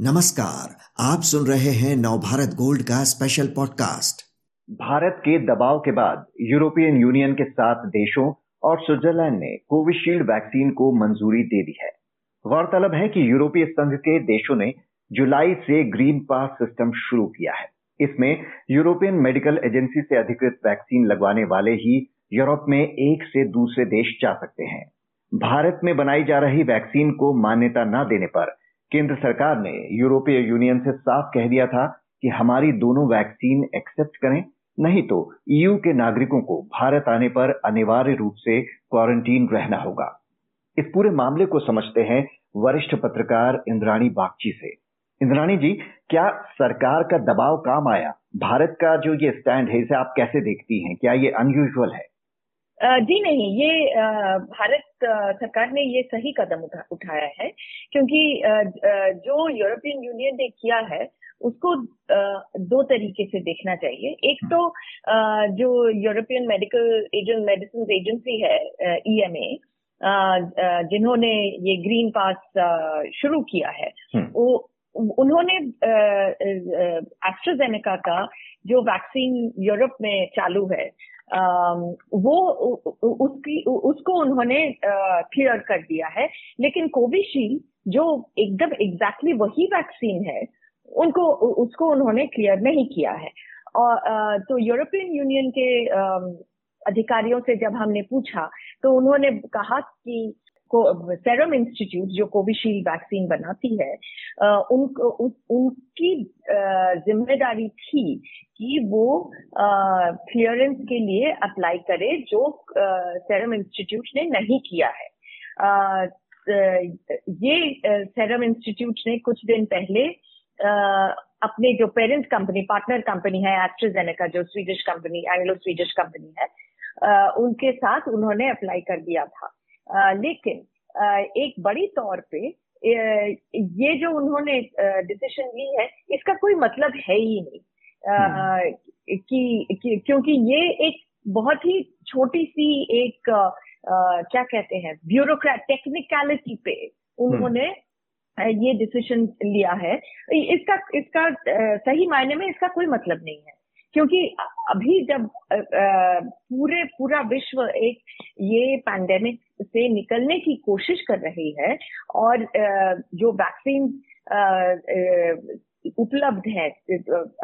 नमस्कार, आप सुन रहे हैं नवभारत गोल्ड का स्पेशल पॉडकास्ट भारत के दबाव के बाद यूरोपियन यूनियन के सात देशों और स्विट्जरलैंड ने कोविशील्ड वैक्सीन को मंजूरी दे दी है। गौरतलब है कि यूरोपीय संघ के देशों ने जुलाई से ग्रीन पास सिस्टम शुरू किया है। इसमें यूरोपियन मेडिकल एजेंसी से अधिकृत वैक्सीन लगवाने वाले ही यूरोप में एक से दूसरे देश जा सकते हैं। भारत में बनाई जा रही वैक्सीन को मान्यता न देने पर केंद्र सरकार ने यूरोपीय यूनियन से साफ़ कह दिया था कि हमारी दोनों वैक्सीन एक्सेप्ट करें, नहीं तो ईयू के नागरिकों को भारत आने पर अनिवार्य रूप से क्वारंटीन रहना होगा। इस पूरे मामले को समझते हैं वरिष्ठ पत्रकार इंद्राणी बागची से। इंद्राणी जी, क्या सरकार का दबाव काम आया? भारत का जो ये स्टैंड है, इसे आप कैसे देखती हैं? क्या ये अनयूजल है? जी नहीं ये भारत सरकार ने ये सही कदम उठा, उठाया है क्योंकि जो यूरोपियन यूनियन ने किया है उसको दो तरीके से देखना चाहिए एक तो जो European medical agent medicine agency है ईएमए जिन्होंने ये ग्रीन पास शुरू किया है हम्म। वो उन्होंने एस्ट्राजेनेका का जो वैक्सीन यूरोप में चालू है वो उसकी उसको उन्होंने क्लियर कर दिया है। लेकिन कोविशील्ड, जो एकदम एग्जैक्टली वही वैक्सीन है, उनको उसको उन्होंने क्लियर नहीं किया है। और तो यूरोपियन यूनियन के अधिकारियों से जब हमने पूछा तो उन्होंने कहा कि सेरम इंस्टीट्यूट जो कोविशील्ड वैक्सीन बनाती है उन, उन, उनकी ज़िम्मेदारी थी कि वो क्लियरेंस के लिए अप्लाई करे जो सेरम इंस्टीट्यूट ने नहीं किया है। आ, ये सेरम इंस्टीट्यूट ने कुछ दिन पहले आ, अपने जो पेरेंट कंपनी पार्टनर कंपनी है एस्ट्राजेनेका जो Swedish company Anglo Swedish company है आ, उनके साथ उन्होंने अप्लाई कर दिया था। लेकिन एक बड़ी तौर पे ये जो उन्होंने डिसीशन ली है इसका कोई मतलब है ही नहीं। हम्म। कि, कि क्योंकि ये एक बहुत ही छोटी सी एक आ, क्या कहते हैं ब्यूरोक्रेट टेक्निकलिटी पे उन्होंने ये डिसीज़न लिया है। इसका इसका सही मायने में इसका कोई मतलब नहीं है। क्योंकि अभी जब पूरे पूरा विश्व एक ये पैंडेमिक से निकलने की कोशिश कर रही है और जो वैक्सीन उपलब्ध है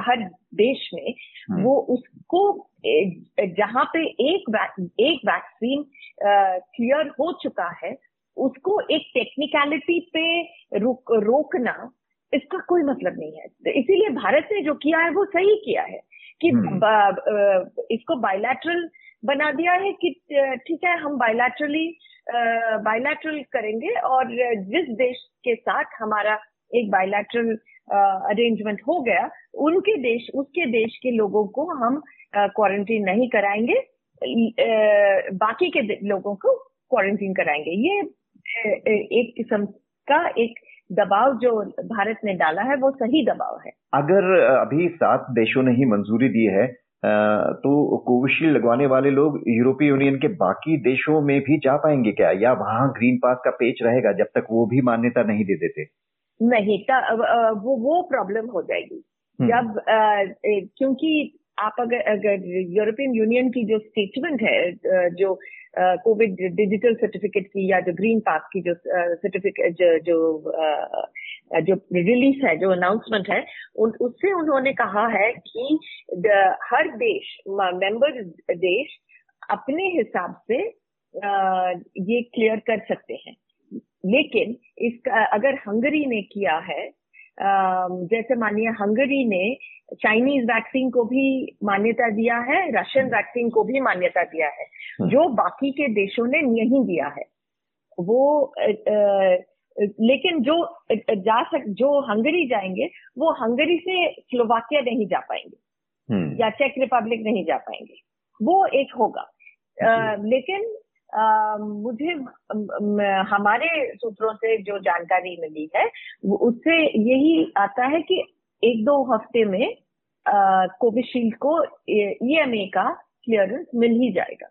हर देश में हाँ। वो उसको जहाँ पे एक एक वैक्सीन क्लियर हो चुका है उसको एक टेक्निकलिटी पे रोक रोकना इसका कोई मतलब नहीं है तो इसीलिए भारत ने जो किया है वो सही किया है कि हाँ। इसको बायलैटरल बना दिया है कि ठीक है, हम बायलैटरली बायलैटरल करेंगे और जिस देश के साथ हमारा एक बायलैटरल अरेंजमेंट हो गया, उनके देश, उसके देश के लोगों को हम क्वारंटीन नहीं कराएँगे बाकी के लोगों को क्वारंटीन कराएँगे। ये एक किस्म का एक दबाव जो भारत ने डाला है, वो सही दबाव है। अगर अभी सात देशों ने ही मंजूरी दी है तो कोविशील्ड लगवाने वाले लोग यूरोपीय यूनियन के बाकी देशों में भी जा पाएँगे क्या? या वहाँ ग्रीन पास का पेच रहेगा जब तक वो भी मान्यता नहीं दे देते? नहीं वो वो प्रॉब्लम हो जाएगी। हम्म। जब क्योंकि आप अगर अगर यूरोपियन यूनियन की जो स्टेटमेंट है जो कोविड डिजिटल सर्टिफिकेट की या जो ग्रीन पास की जो सर्टिफिकेट जो जो जो रिलीज़ है जो अनाउंसमेंट है उन, उससे उन्होंने कहा है कि हर देश मेंबर देश अपने हिसाब से आ, ये क्लियर कर सकते हैं। लेकिन इसका अगर हंगरी ने किया है जैसे मानिए हंगरी ने चाइनीज़ वैक्सीन को भी मान्यता दिया है रशियन वैक्सीन को भी मान्यता दिया है। हम्म। जो बाकी के देशों ने नहीं दिया है वो लेकिन जो जा सक जो हंगरी जाएँगे वो हंगरी से स्लोवाकिया नहीं जा पाएँगे। हम्म। या चेक रिपब्लिक नहीं जा पाएँगे। वो एक होगा। लेकिन मुझे हमारे सूत्रों से जो जानकारी मिली है उससे यही आता है कि एक दो हफ़्ते में कोविशील्ड को ईएमए का क्लियरेंस मिल ही जाएगा।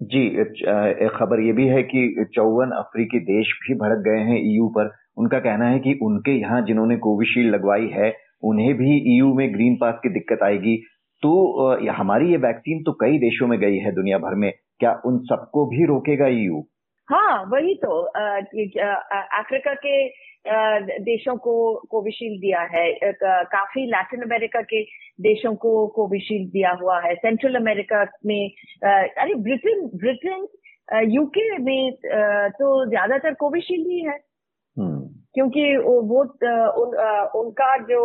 जी एक खबर ये भी है कि चौवन अफ्रीकी देश भी भड़क गए हैं ईयू पर। उनका कहना है कि उनके यहाँ जिन्होंने कोविशील्ड लगवाई है, उन्हें भी ईयू में ग्रीन पास की दिक्कत आएगी। तो हमारी ये वैक्सीन तो कई देशों में गई है दुनिया भर में। क्या उन सबको भी रोकेगा ईयू हाँ वही तो अफ्रीका के देशों को कोविशील्ड दिया है काफ़ी लैटिन अमेरिका के देशों को कोविशील्ड दिया हुआ है सेंट्रल अमेरिका में अरे ब्रिटेन ब्रिटेन यूके में तो ज़्यादातर कोविशील्ड ही है हम्म। क्योंकि वो उन, उनका जो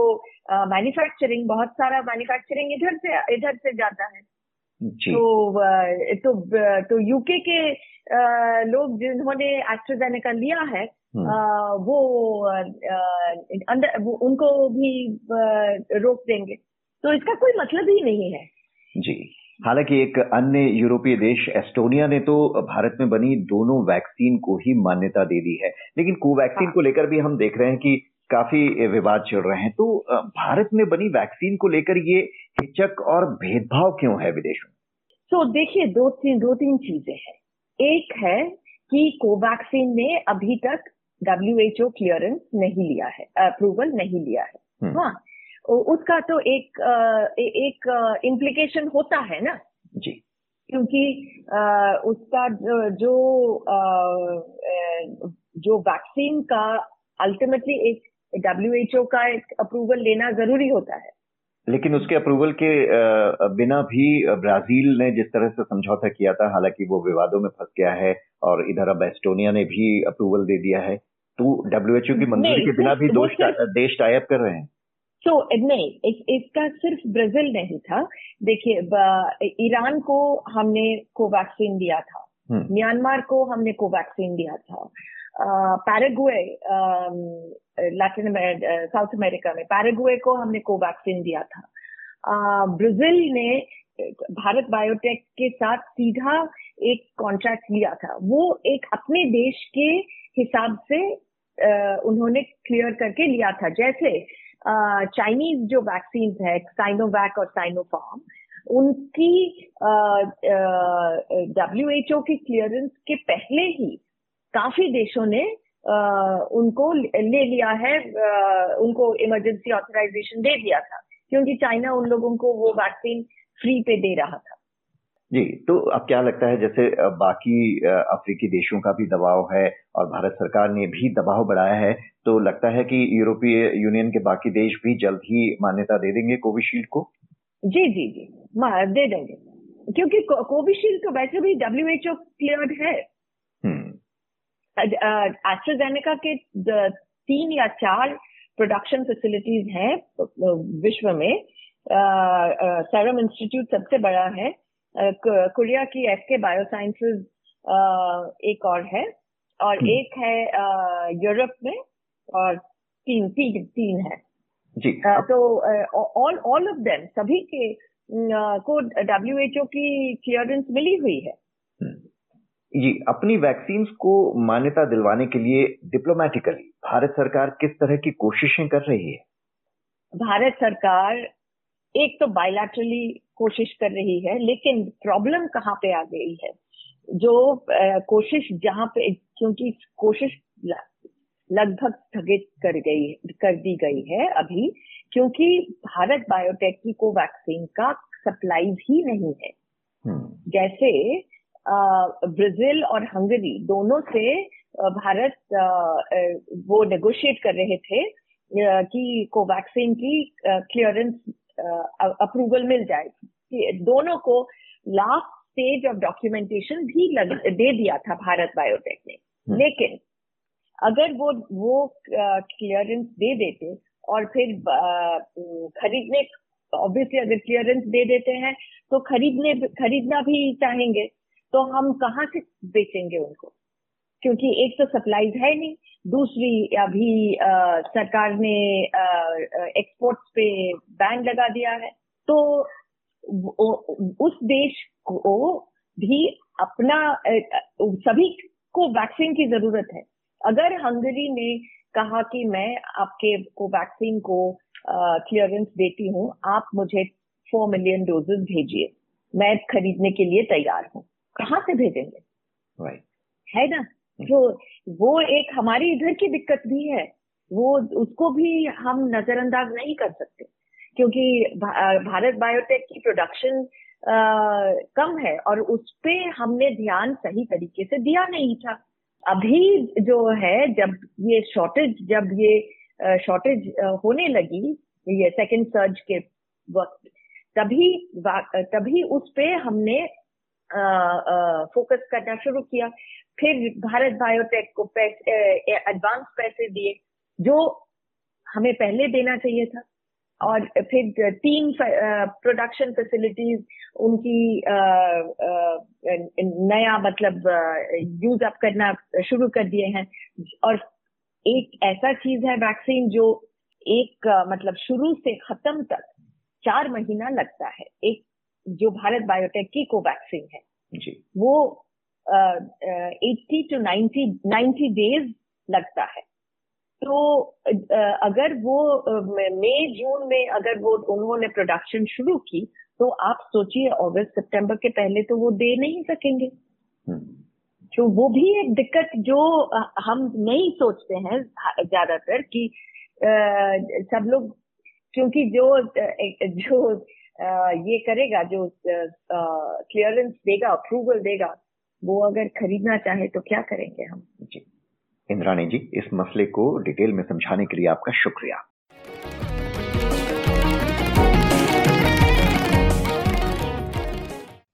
मैन्युफैक्चरिंग बहुत सारा मैन्युफैक्चरिंग इधर से इधर से जाता है तो तो तो यूके के लोग जिन्होंने एस्ट्रोजेनेका लिया है हम्म। वो अंदर उनको भी रोक देंगे। तो इसका कोई मतलब ही नहीं है। जी। हालाँकि एक अन्य यूरोपीय देश एस्टोनिया ने तो भारत में बनी दोनों वैक्सीन को ही मान्यता दे दी है। लेकिन कोवैक्सीन हाँ। को लेकर भी हम देख रहे हैं कि काफ़ी विवाद चल रहे हैं। तो भारत में बनी वैक्सीन को लेकर ये हिचक और भेदभाव क्यों है विदेशों में? तो देखिए दो तीन दो तीन चीज़ें हैं। एक है कि कोवैक्सीन ने अभी तक डब्ल्यूएचओ क्लियरेंस नहीं लिया है अप्रूवल नहीं लिया है। हम्म। हाँ उसका तो एक एक इम्प्लीकेशन होता है ना? जी। क्योंकि उसका जो जो वैक्सीन का अल्टीमेटली एक डब्ल्यू का एक अप्रूवल लेना ज़रूरी होता है। लेकिन उसके अप्रूवल के बिना भी ब्राज़ील ने जिस तरह से समझौता किया था हालाँकि वो विवादों में फंस गया है और इधर अब एस्टोनिया ने भी अप्रूवल दे दिया है तो डब्ल्यूएचओ की मंजूरी के बिना भी दोष देश टाइप कर रहे हैं। तो नहीं इस, इसका सिर्फ़ ब्राज़ील नहीं था। देखिए ईरान को हमने कोवैक्सीन दिया था। हम्म। म्यांमार को हमने कोवैक्सीन दिया था। पैरागुए लैटिन साउथ अमेरिका में, पैरागुए को हमने कोवैक्सीन दिया था। ब्राज़ील ने भारत बायोटेक के साथ सीधा एक कॉन्ट्रैक्ट लिया था। वो एक अपने देश के हिसाब से उन्होंने क्लियर करके लिया था। जैसे चाइनीज़ जो वैक्सीन है साइनोवैक और साइनोफार्म उनकी डब्ल्यू एच ओ की क्लियरेंस के पहले ही काफ़ी देशों ने आ, उनको ले लिया है आ, उनको इमरजेंसी ऑथराइजेशन दे दिया था क्योंकि चाइना उन लोगों को वो वैक्सीन फ्री पे दे रहा था। जी तो अब क्या लगता है जैसे बाकी अफ्रीकी देशों का भी दबाव है और भारत सरकार ने भी दबाव बढ़ाया है तो लगता है कि यूरोपीय यूनियन के बाकी देश भी जल्द ही मान्यता दे देंगे कोविशील्ड को? जी जी जी दे देंगे क्योंकि कोविशील्ड तो वैसे भी डब्ल्यू एच ओ क्लियर्ड है। एस्ट्राजेनेका हम्म। के तीन या चार प्रोडक्शन फैसिलिटीज़ हैं विश्व में सैरम इंस्टीट्यूट सबसे बड़ा है कोरिया की एफ़ के बायोसाइंसेज एक और है और हम्म। एक है यूरोप में और तीन तीन तीन है जी तो ऑल ऑल ऑफ़ देम सभी के को डब्ल्यू एच ओ की क्लियरेंस मिली हुई है। जी अपनी वैक्सीन को मान्यता दिलवाने के लिए डिप्लोमेटिकली भारत सरकार किस तरह की कोशिशें कर रही है? भारत सरकार एक तो बायलैटरली कोशिश कर रही है लेकिन प्रॉब्लम कहाँ पे आ गई है? जो आ, कोशिश जहाँ पे क्योंकि कोशिश लगभग स्थगित कर गई कर दी गई है अभी क्योंकि भारत बायोटेक की को वैक्सीन का सप्लाई ही नहीं है। हम्म। जैसे ब्राज़ील और हंगरी दोनों से भारत वो नेगोशिएट कर रहे थे कि कोवैक्सीन की क्लियरेंस अप्रूवल मिल जाएगी दोनों को लास्ट स्टेज ऑफ़ डॉक्यूमेंटेशन भी लग, दे दिया था भारत बायोटेक ने। हम्म। लेकिन अगर वो वो क्लियरेंस दे देते और फिर खरीदने ऑब्वियसली अगर क्लियरेंस दे देते हैं तो खरीदने खरीदना भी चाहेंगे। तो हम कहाँ से बेचेंगे उनको? क्योंकि एक तो सप्लाईज है नहीं दूसरी अभी आ, सरकार ने एक्सपोर्ट्स पे बैन लगा दिया है। तो उस देश को भी अपना सभी को वैक्सीन की ज़रूरत है। अगर हंगरी ने कहा कि मैं आपके को वैक्सीन को क्लियरेंस देती हूँ आप मुझे फोर मिलियन डोजेस भेजिए। मैं खरीदने के लिए तैयार हूँ। कहाँ से भेजेंगे? Right. है ना? तो वो एक हमारी इधर की दिक्कत भी है। वो उसको भी हम नजरअंदाज नहीं कर सकते। क्योंकि भारत बायोटेक की प्रोडक्शन कम है और उस पे हमने ध्यान सही तरीके से दिया नहीं था। अभी जो है जब ये शॉर्टेज जब ये शॉर्टेज होने लगी ये सेकेंड सर्ज के वक्त तभी तभी उस पे हमने फोकस करना शुरू किया। फिर भारत बायोटेक को एडवांस पैसे दिए, जो हमें पहले देना चाहिए था। और फिर तीन प्रोडक्शन फैसिलिटीज़ उनकी नया मतलब यूज़ अप करना शुरू कर दिए हैं। और एक ऐसा चीज़ है वैक्सीन जो एक मतलब शुरू से खत्म तक चार महीना लगता है। एक जो भारत बायोटेक की कोवैक्सीन है जी। वो eighty two ninety ninety days लगता है। तो अगर वो मई जून में अगर वो उन्होंने प्रोडक्शन शुरू की तो आप सोचिए अगस्त सितंबर के पहले तो वो दे नहीं सकेंगे। हम्म। तो वो भी एक दिक्कत जो हम नहीं सोचते हैं ज़्यादातर कि सब लोग क्योंकि जो जो ये करेगा, जो क्लियरेंस देगा अप्रूवल देगा, वो अगर खरीदना चाहे तो क्या करेंगे हम? जी। इंद्राणी जी, इस मसले को डिटेल में समझाने के लिए आपका शुक्रिया।